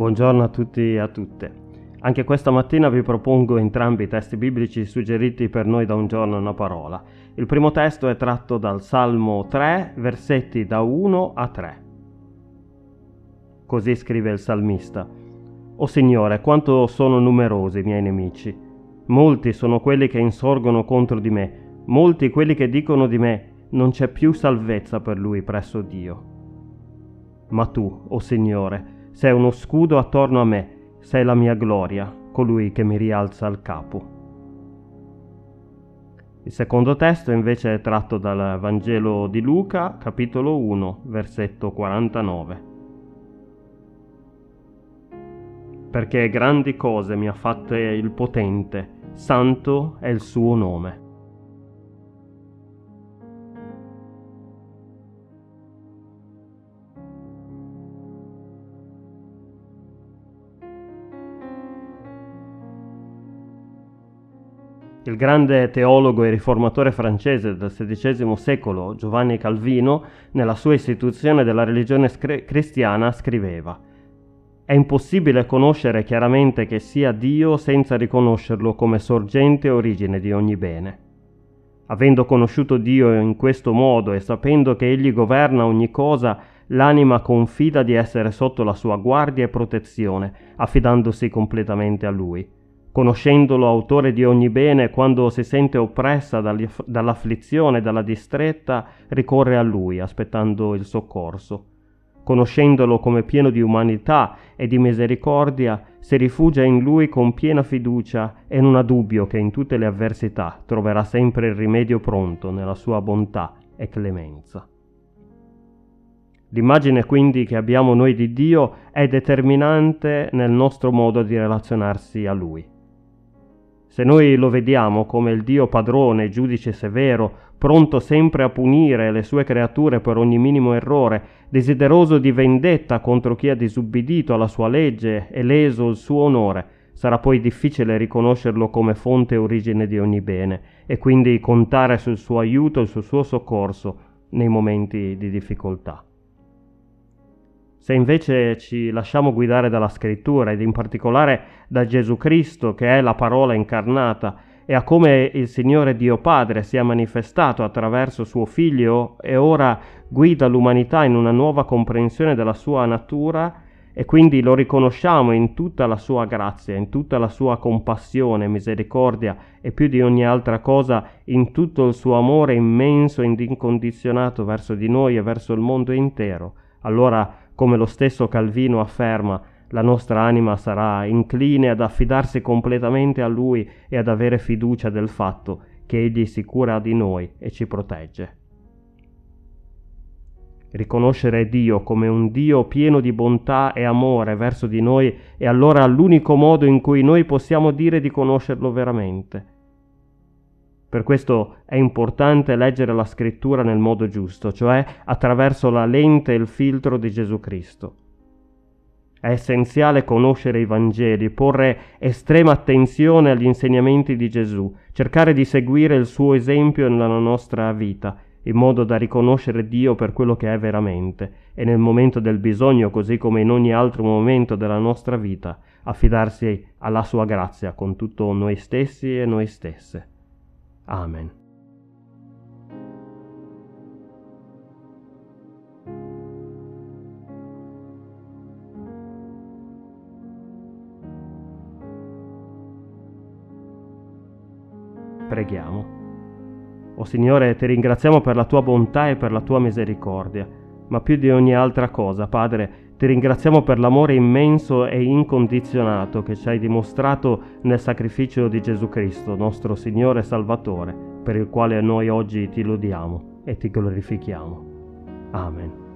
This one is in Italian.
Buongiorno a tutti e a tutte. Anche questa mattina vi propongo entrambi i testi biblici suggeriti per noi da un giorno una parola. Il primo testo è tratto dal Salmo 3, versetti da 1 a 3. Così scrive il salmista. O Signore, quanto sono numerosi i miei nemici. Molti sono quelli che insorgono contro di me, molti quelli che dicono di me, non c'è più salvezza per lui presso Dio. Ma tu, o Signore, sei uno scudo attorno a me, sei la mia gloria, colui che mi rialza il capo. Il secondo testo invece è tratto dal Vangelo di Luca, capitolo 1, versetto 49. Perché grandi cose mi ha fatte il potente, santo è il suo nome. Il grande teologo e riformatore francese del XVI secolo, Giovanni Calvino, nella sua istituzione della religione scri- cristiana, scriveva È impossibile conoscere chiaramente che sia Dio senza riconoscerlo come sorgente e origine di ogni bene. Avendo conosciuto Dio in questo modo e sapendo che Egli governa ogni cosa, l'anima confida di essere sotto la sua guardia e protezione, affidandosi completamente a Lui conoscendolo autore di ogni bene, quando si sente oppressa dall'afflizione, dalla distretta, ricorre a lui, aspettando il soccorso. Conoscendolo come pieno di umanità e di misericordia, si rifugia in lui con piena fiducia e non ha dubbio che in tutte le avversità troverà sempre il rimedio pronto nella sua bontà e clemenza. L'immagine quindi che abbiamo noi di Dio è determinante nel nostro modo di relazionarsi a Lui. Se noi lo vediamo come il Dio padrone, giudice severo, pronto sempre a punire le sue creature per ogni minimo errore, desideroso di vendetta contro chi ha disubbidito alla sua legge e leso il suo onore, sarà poi difficile riconoscerlo come fonte e origine di ogni bene e quindi contare sul suo aiuto e sul suo soccorso nei momenti di difficoltà. Se invece ci lasciamo guidare dalla scrittura ed in particolare da Gesù Cristo, che è la parola incarnata, e a come il Signore Dio Padre si è manifestato attraverso suo Figlio e ora guida l'umanità in una nuova comprensione della sua natura, e quindi lo riconosciamo in tutta la sua grazia, in tutta la sua compassione, misericordia e più di ogni altra cosa in tutto il suo amore immenso ed incondizionato verso di noi e verso il mondo intero. Allora come lo stesso Calvino afferma, la nostra anima sarà incline ad affidarsi completamente a Lui e ad avere fiducia del fatto che Egli si cura di noi e ci protegge. Riconoscere Dio come un Dio pieno di bontà e amore verso di noi è allora l'unico modo in cui noi possiamo dire di conoscerlo veramente. Per questo è importante leggere la scrittura nel modo giusto, cioè attraverso la lente e il filtro di Gesù Cristo. È essenziale conoscere i Vangeli, porre estrema attenzione agli insegnamenti di Gesù, cercare di seguire il suo esempio nella nostra vita, in modo da riconoscere Dio per quello che è veramente e nel momento del bisogno, così come in ogni altro momento della nostra vita, affidarsi alla sua grazia con tutto noi stessi e noi stesse. Amen. Preghiamo. O Signore, ti ringraziamo per la tua bontà e per la tua misericordia, ma più di ogni altra cosa, Padre, ti ringraziamo per l'amore immenso e incondizionato che ci hai dimostrato nel sacrificio di Gesù Cristo, nostro Signore e Salvatore, per il quale noi oggi ti lodiamo e ti glorifichiamo. Amen.